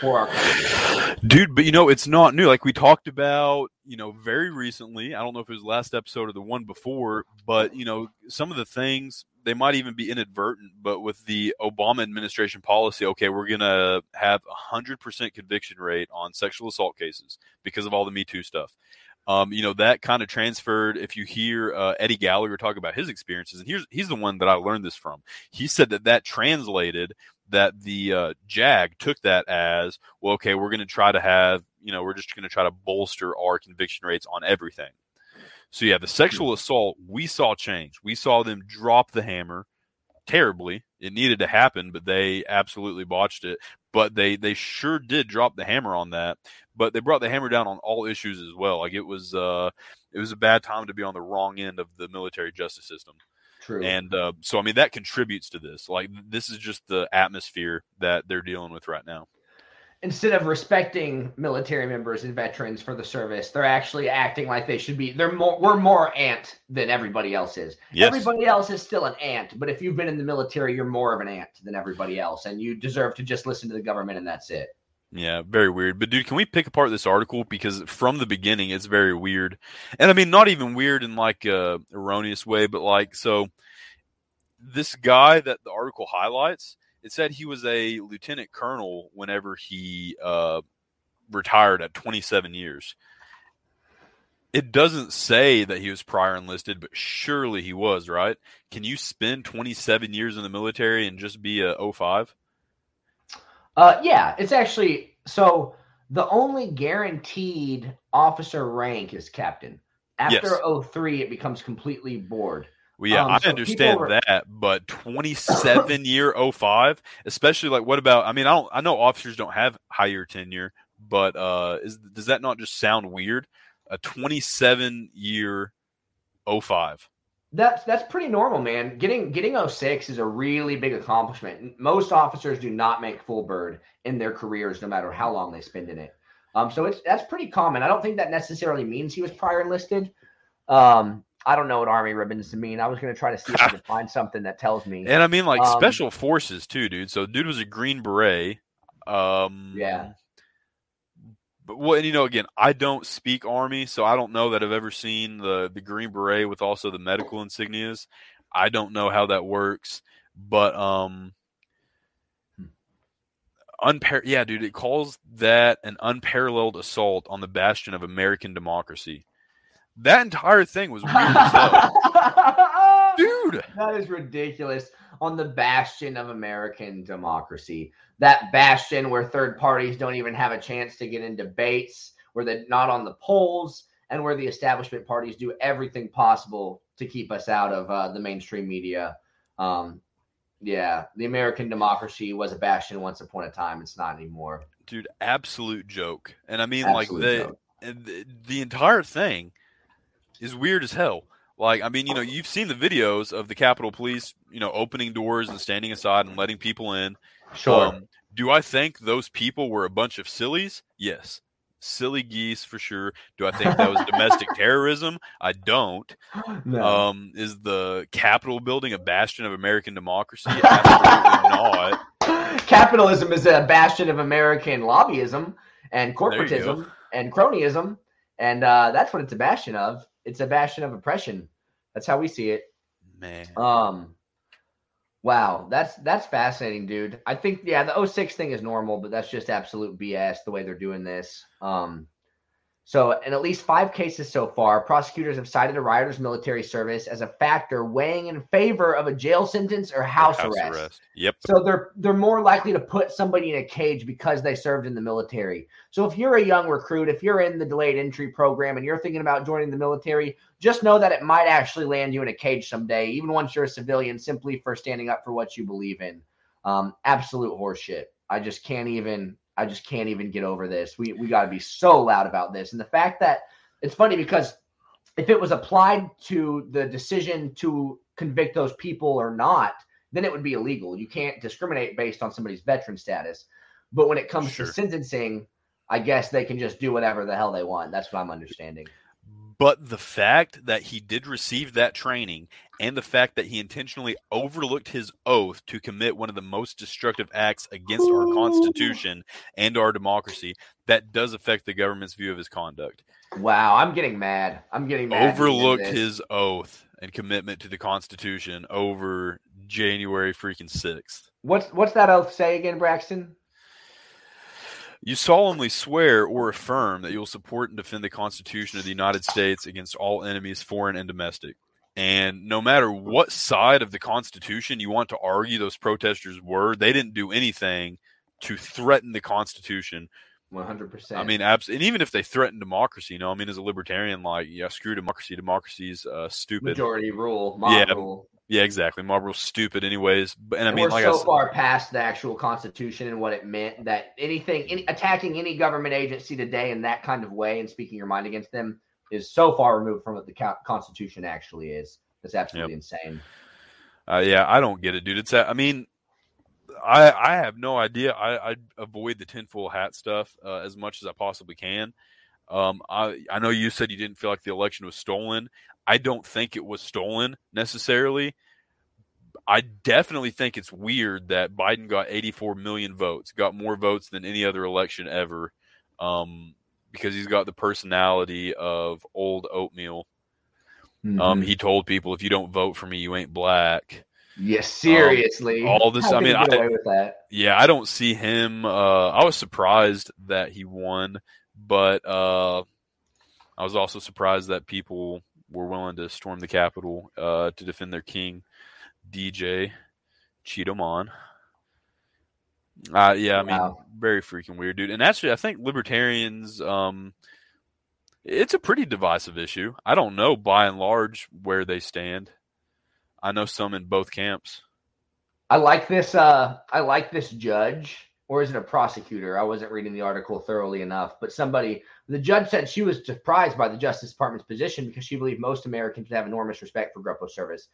for our country. Dude, but you know, it's not new. Like we talked about, you know, very recently. I don't know if it was last episode or the one before, but you know, some of the things they might even be inadvertent, but with the Obama administration policy, okay, we're gonna have a hundred percent conviction rate on sexual assault cases because of all the Me Too stuff. Um, you know that kind of transferred. If you hear uh, Eddie Gallagher talk about his experiences, and here's he's the one that I learned this from. He said that that translated that the uh, JAG took that as well. Okay, we're going to try to have you know we're just going to try to bolster our conviction rates on everything. So yeah, the sexual assault we saw change. We saw them drop the hammer terribly. It needed to happen, but they absolutely botched it. But they they sure did drop the hammer on that. But they brought the hammer down on all issues as well. Like it was uh it was a bad time to be on the wrong end of the military justice system. True. And uh, so, I mean, that contributes to this. Like, this is just the atmosphere that they're dealing with right now. Instead of respecting military members and veterans for the service, they're actually acting like they should be. They're more. We're more ant than everybody else is. Yes. Everybody else is still an ant, but if you've been in the military, you're more of an ant than everybody else, and you deserve to just listen to the government, and that's it. Yeah, very weird. But dude, can we pick apart this article because from the beginning it's very weird, and I mean not even weird in like a erroneous way, but like so. This guy that the article highlights, it said he was a lieutenant colonel whenever he uh, retired at 27 years. It doesn't say that he was prior enlisted, but surely he was, right? Can you spend 27 years in the military and just be a 05? Uh, yeah, it's actually so. The only guaranteed officer rank is captain. After Yes. 03, it becomes completely board. Well, yeah, Um, I so understand were- that, but 27 year 05, especially like what about? I mean, I don't, I know officers don't have higher tenure, but uh, is does that not just sound weird? A 27 year 05. That's that's pretty normal, man. Getting getting 06 is a really big accomplishment. Most officers do not make full bird in their careers, no matter how long they spend in it. Um, so it's that's pretty common. I don't think that necessarily means he was prior enlisted. Um, I don't know what Army ribbons mean. I was going to try to see if I could (laughs) find something that tells me. And I mean, like Um, special forces too, dude. So, dude was a Green Beret. Um, Yeah. But well, and you know, again, I don't speak Army, so I don't know that I've ever seen the the Green Beret with also the medical insignias. I don't know how that works, but um, unpar yeah, dude, it calls that an unparalleled assault on the bastion of American democracy. That entire thing was weird (laughs) dude. That is ridiculous. On the bastion of American democracy, that bastion where third parties don't even have a chance to get in debates, where they're not on the polls, and where the establishment parties do everything possible to keep us out of uh, the mainstream media. Um, yeah, the American democracy was a bastion once upon a time. It's not anymore. dude absolute joke and i mean Absolute like the, the the entire thing is weird as hell. Like i mean you know you've seen the videos of the capitol police you know opening doors and standing aside and letting people in. Sure. Um, do i think those people were a bunch of sillies? Yes. Silly geese for sure. Do i think that was domestic (laughs) terrorism? I don't. No. um is the capitol building a bastion of american democracy? Absolutely (laughs) not. Capitalism is a bastion of American lobbyism and There you go. corporatism and cronyism, and uh, that's what it's a bastion of. It's a bastion of oppression. That's how we see it. man Um, wow, that's that's fascinating, dude. I think yeah, the 06 thing is normal, but that's just absolute BS the way they're doing this. Um, so in at least five cases so far, prosecutors have cited a rioter's military service as a factor weighing in favor of a jail sentence or house, arrest. yep So they're they're more likely to put somebody in a cage because they served in the military. So if you're a young recruit, if you're in the delayed entry program and you're thinking about joining the military, just know that it might actually land you in a cage someday, even once you're a civilian, simply for standing up for what you believe in. Um, absolute horseshit. I just can't even I just can't even get over this. We we got to be so loud about this. And the fact that it's funny because if it was applied to the decision to convict those people or not, then it would be illegal. You can't discriminate based on somebody's veteran status. But when it comes Sure. to sentencing, I guess they can just do whatever the hell they want. That's what I'm understanding. But the fact that he did receive that training and the fact that he intentionally overlooked his oath to commit one of the most destructive acts against our Constitution and our democracy, that does affect the government's view of his conduct. Wow, I'm getting mad. I'm getting mad. Overlooked his oath and commitment to the Constitution over January freaking 6th. What's what's that oath say again, Braxton? You solemnly swear or affirm that you will support and defend the Constitution of the United States against all enemies, foreign and domestic. And no matter what side of the Constitution you want to argue those protesters were, they didn't do anything to threaten the Constitution. 100%. I mean, abs- and even if they threaten democracy, you know, I mean, as a libertarian, like, yeah, screw democracy. Democracy's uh, stupid. majority rule, mob Yeah, rule. Yeah, exactly. Mob rule's stupid, anyways. But and I mean, we're like so I said, far past the actual Constitution and what it meant that anything, any, attacking any government agency today in that kind of way and speaking your mind against them is so far removed from what the co- Constitution actually is. It's absolutely insane. Uh, yeah, I don't get it, dude. It's I mean, I I have no idea. I I avoid the tinfoil hat stuff uh, as much as I possibly can. Um, I I know you said you didn't feel like the election was stolen. I don't think it was stolen necessarily. I definitely think it's weird that Biden got 84 million votes, got more votes than any other election ever, um, because he's got the personality of old oatmeal. Mm-hmm. Um, he told people, "If you don't vote for me, you ain't black." Yes, seriously. all this- How I mean, I- with that. Yeah, I don't see him. Uh, I was surprised that he won, but uh, I was also surprised that people were willing to storm the Capitol uh, to defend their king, DJ Cheeto Mon. Uh, yeah, I mean, Wow. very freaking weird, dude. And actually, I think libertarians, um, it's a pretty divisive issue. I don't know by and large where they stand. I know some in both camps. I like this. Uh, I like this judge, or is it a prosecutor? I wasn't reading the article thoroughly enough, but somebody, the judge said she was surprised by the Justice Department's position because she believed most Americans have enormous respect for Grupo service.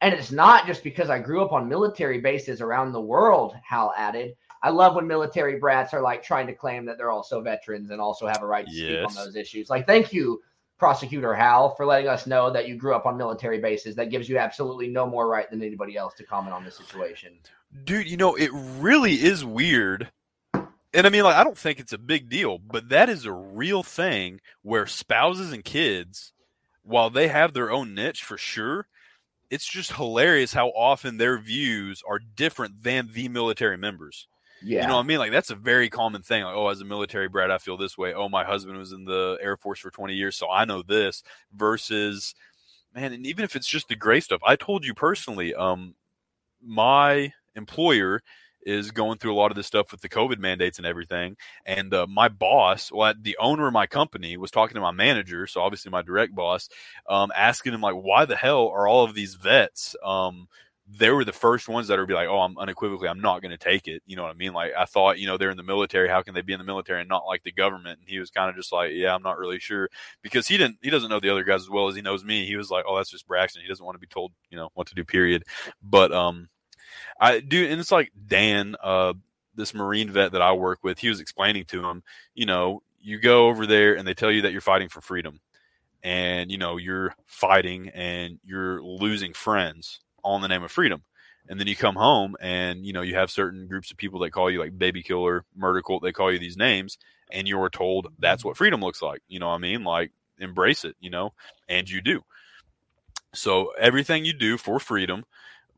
And it's not just because I grew up on military bases around the world, Howell added. I love when military brats are like trying to claim that they're also veterans and also have a right to speak on those issues. Like, thank you, Prosecutor Howell, for letting us know that you grew up on military bases. That gives you absolutely no more right than anybody else to comment on this situation. Dude, you know, it really is weird. And I mean, like, I don't think it's a big deal, but that is a real thing where spouses and kids, while they have their own niche for sure, it's just hilarious how often their views are different than the military members. Yeah. You know what I mean? Like that's a very common thing. Like, oh, as a military brat, I feel this way. Oh, my husband was in the Air Force for 20 years, so I know this. Versus, man, and even if it's just the gray stuff, I told you personally, um, my employer is going through a lot of this stuff with the COVID mandates and everything. And uh, my boss, well, the owner of my company, was talking to my manager, so obviously my direct boss, um, asking him like, why the hell are all of these vets? Um, they were the first ones that would be like, oh, I'm unequivocally, I'm not going to take it. You know what I mean? Like, I thought, you know, they're in the military. How can they be in the military and not like the government? And he was kind of just like, yeah, I'm not really sure because he didn't, he doesn't know the other guys as well as he knows me. He was like, oh, that's just Braxton. He doesn't want to be told, you know, what to do, period. But, um, I do, and it's like Dan, uh, this Marine vet that I work with, he was explaining to him, you know, you go over there and they tell you that you're fighting for freedom and, you know, you're fighting and you're losing friends all in the name of freedom. And then you come home and, you know, you have certain groups of people that call you like baby killer, murder cult, they call you these names and you're told that's what freedom looks like. You know what I mean? Like embrace it, you know, and you do. So everything you do for freedom,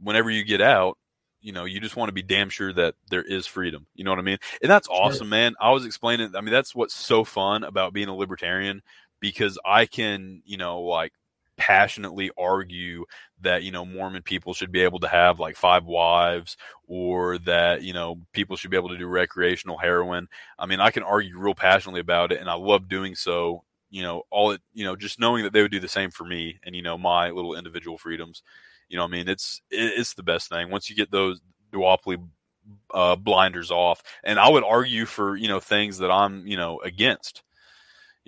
whenever you get out, you know, you just want to be damn sure that there is freedom. You know what I mean? And that's awesome, man. I was explaining, I mean, that's what's so fun about being a libertarian because I can, you know, like passionately argue that, you know, Mormon people should be able to have like five wives or that, you know, people should be able to do recreational heroin. I mean, I can argue real passionately about it and I love doing so. You know, all it, you know, just knowing that they would do the same for me and, you know, my little individual freedoms. You know, I mean, it's it's the best thing once you get those duopoly uh, blinders off. And I would argue for you know things that I'm you know against.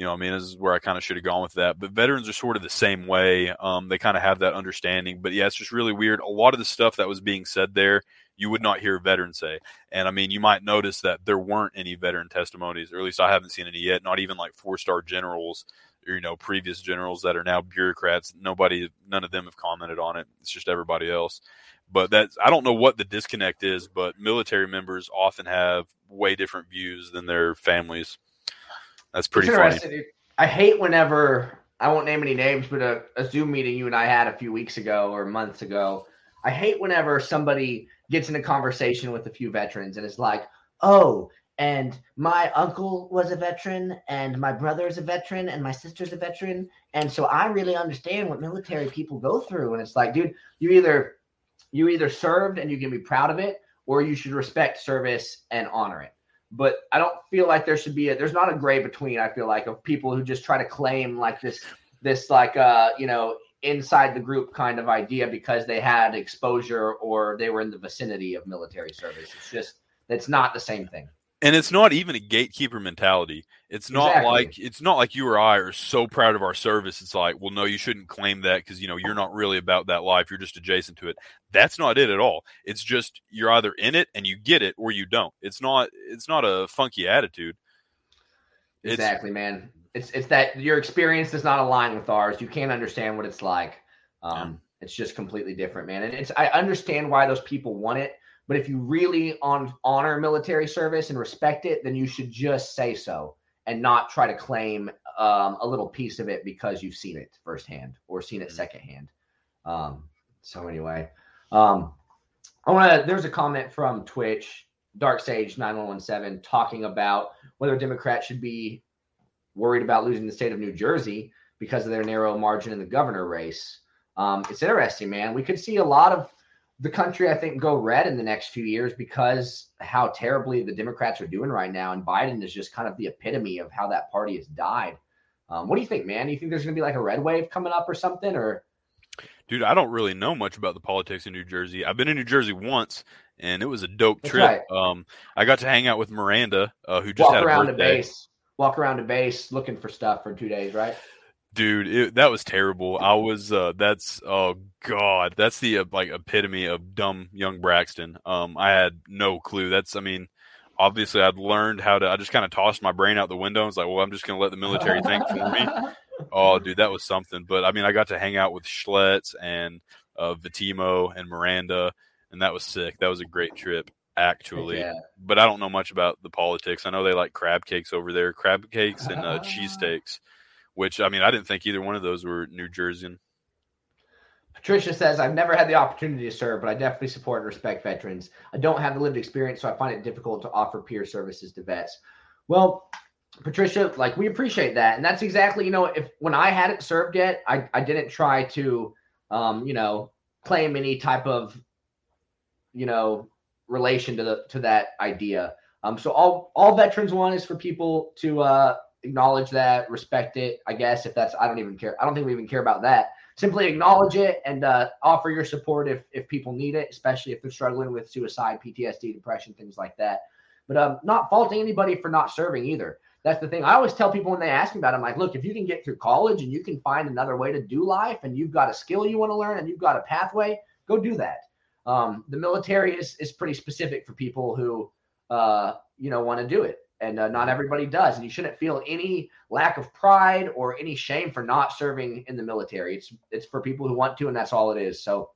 You know, I mean, this is where I kind of should have gone with that. But veterans are sort of the same way. Um, they kind of have that understanding. But yeah, it's just really weird. A lot of the stuff that was being said there, you would not hear a veteran say. And I mean, you might notice that there weren't any veteran testimonies, or at least I haven't seen any yet. Not even like four star generals or, you know, previous generals that are now bureaucrats. Nobody, none of them have commented on it. It's just everybody else. But that's, I don't know what the disconnect is, but military members often have way different views than their families. That's pretty funny. I hate whenever I won't name any names, but a, a Zoom meeting you and I had a few weeks ago or months ago. I hate whenever somebody gets in a conversation with a few veterans and is like, "Oh, and my uncle was a veteran, and my brother is a veteran, and my sister's a veteran, and so I really understand what military people go through." And it's like, dude, you either you either served and you can be proud of it, or you should respect service and honor it but I don't feel like there should be a there's not a gray between. I feel like of people who just try to claim like this this like uh you know inside the group kind of idea because they had exposure or they were in the vicinity of military service. It's just it's not the same thing. And it's not even a gatekeeper mentality. It's not Exactly. like it's not like you or I are so proud of our service. It's like, well, no, you shouldn't claim that because you know you're not really about that life. You're just adjacent to it. That's not it at all. It's just you're either in it and you get it, or you don't. It's not. It's not a funky attitude. It's, Exactly, man. It's it's that your experience does not align with ours. You can't understand what it's like. Um, It's just completely different, man. And it's I understand why those people want it, but if you really on honor military service and respect it, then you should just say so and not try to claim um, a little piece of it because you've seen it firsthand or seen it Mhm. secondhand. Um, so anyway, um, I want to. There's a comment from Twitch, Dark Sage nine one one seven, talking about whether Democrats should be worried about losing the state of New Jersey because of their narrow margin in the governor race. Um, it's interesting, man. We could see a lot of the country, I think, go red in the next few years because how terribly the Democrats are doing right now, and Biden is just kind of the epitome of how that party has died. Um, what do you think, man? Do you think there's going to be like a red wave coming up or something, or Dude, I don't really know much about the politics in New Jersey. I've been in New Jersey once, and it was a dope That's trip. Um, I got to hang out with Miranda, uh, who just Walk had a around the birthday. base. Walk around the base looking for stuff for two days, right? Dude, it, that was terrible. I was uh that's oh god, that's the uh, like epitome of dumb young Braxton. Um I had no clue. That's I mean, obviously I'd learned how to I just kind of tossed my brain out the window and was like, well, I'm just going to let the military (laughs) think for me. Oh, dude, that was something. But I mean, I got to hang out with Schlitz and uh Vitimo and Miranda and that was sick. That was a great trip actually. Yeah. But I don't know much about the politics. I know they like crab cakes over there, crab cakes and uh, cheesesteaks which I mean, I didn't think either one of those were New Jerseyan. Patricia says, I've never had the opportunity to serve, but I definitely support and respect veterans. I don't have the lived experience, so I find it difficult to offer peer services to vets. Well, Patricia, like we appreciate that. And that's exactly, you know, if when I hadn't served yet, I, I didn't try to um, you know, claim any type of, you know, relation to the to that idea. Um, so all all veterans want is for people to uh acknowledge that, respect it, I guess, if that's I don't even care. I don't think we even care about that simply acknowledge it and uh, offer your support if if people need it, especially if they're struggling with suicide, PTSD, depression, things like that. But um, not faulting anybody for not serving either. That's the thing. I always tell people when they ask me about it, I'm like, look, if you can get through college and you can find another way to do life and you've got a skill you want to learn and you've got a pathway, go do that. Um, the military is is pretty specific for people who uh, you know want to do it and uh, not everybody does and you shouldn't feel any lack of pride or any shame for not serving in the military. It's it's for people who want to and that's all it is. So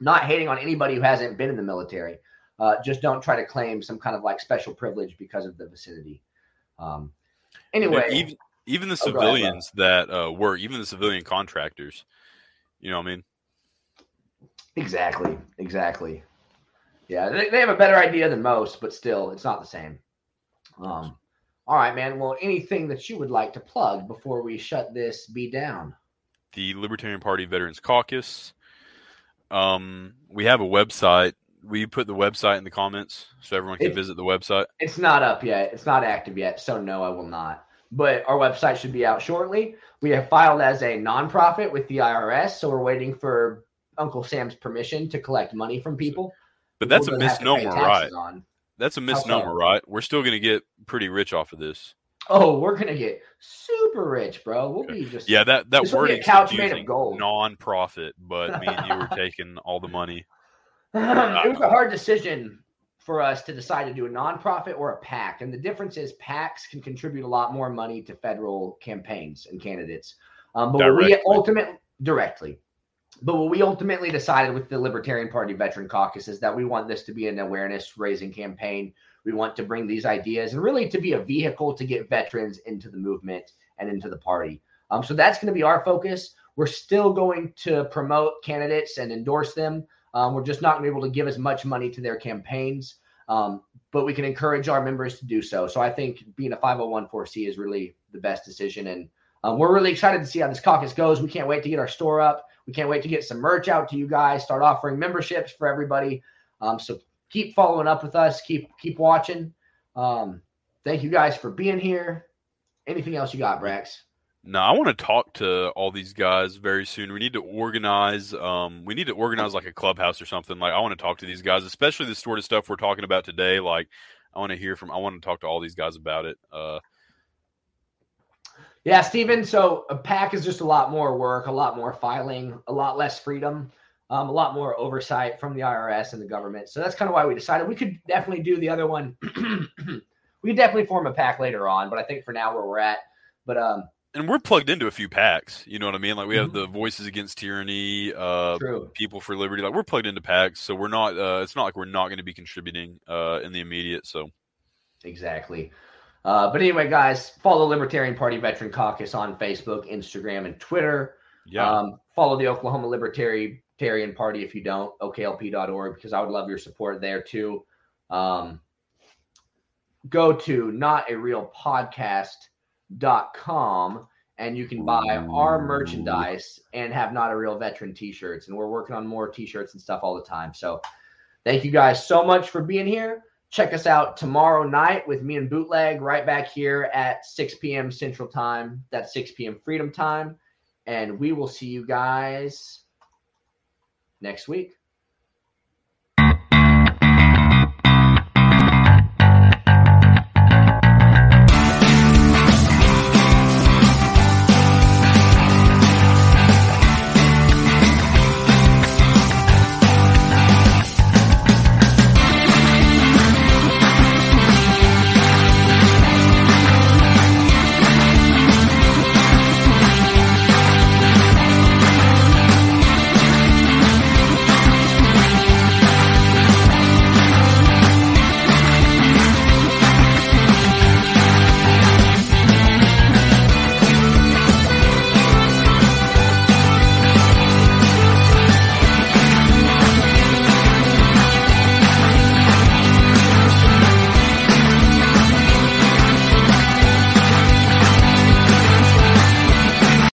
not hating on anybody who hasn't been in the military uh, just don't try to claim some kind of like special privilege because of the vicinity. Um, anyway. even even the Oh, go ahead, civilians that uh, work, even the civilian contractors, you know, what I mean, exactly exactly. Yeah they, they have a better idea than most but still it's not the same um, all right man well anything that you would like to plug before we shut this be down the Libertarian Party Veterans Caucus. Um, we have a website. We put the website in the comments so everyone can It- visit the website. It's not up yet. It's not active yet. So no, I will not. But our website should be out shortly. We have filed as a nonprofit with the IRS, so we're waiting for Uncle Sam's permission to collect money from people. But that's a People that have to pay misnomer, right? On. That's a misnomer, right? We're still going to get pretty rich off of this. Oh, we're gonna get super rich, bro. We'll be just Yeah, that that This will be a wording's couch made of gold. Non-profit, but me and you were (laughs) taking all the money. (sighs) it was a hard decision for us to decide to do a nonprofit or a PAC. And the difference is PACs can contribute a lot more money to federal campaigns and candidates. Um, but we ultimately directly. But what we ultimately decided with the Libertarian Party Veteran Caucus is that we want this to be an awareness raising campaign. We want to bring these ideas and really to be a vehicle to get veterans into the movement and into the party. Um, so that's going to be our focus. We're still going to promote candidates and endorse them. Um, we're just not going to be able to give as much money to their campaigns, um, but we can encourage our members to do so. So I think being a 501c is really the best decision. And um, we're really excited to see how this caucus goes. We can't wait to get our store up. We can't wait to get some merch out to you guys, start offering memberships for everybody. Um, so keep following up with us. Keep keep watching. Um, thank you guys for being here. Anything else you got, Brax? No, I want to talk to all these guys very soon. We need to organize. Um, we need to organize like a clubhouse or something. Like I want to talk to these guys, especially the sort of stuff we're talking about today. Like I want to hear from. I want to talk to all these guys about it. Uh, Yeah, Steven. So a PAC is just a lot more work, a lot more filing, a lot less freedom, um, a lot more oversight from the IRS and the government. So that's kind of why we decided we could definitely do the other one. (clears throat) we definitely form a PAC later on, but I think for now where we're at. But um, and we're plugged into a few PACs. You know what I mean? Like we have Mhm. the Voices Against Tyranny, uh, true. People for Liberty. Like we're plugged into PACs, so we're not. Uh, it's not like we're not going to be contributing uh, in the immediate. So Exactly. Uh, but anyway, guys, follow Libertarian Party Veteran Caucus on Facebook, Instagram, and Twitter. yeah, Um, follow the Oklahoma Libertarian Party if you don't, oklp.org, because I would love your support there too. Um, go to notarealpodcast.com and you can buy our merchandise and have Not a Real Veteran t shirts. And we're working on more t shirts and stuff all the time. So thank you guys so much for being here. Check us out tomorrow night with me and Bootleg right back here at 6 p.m. Central Time. That's 6 p.m. Freedom Time and we will see you guys next week.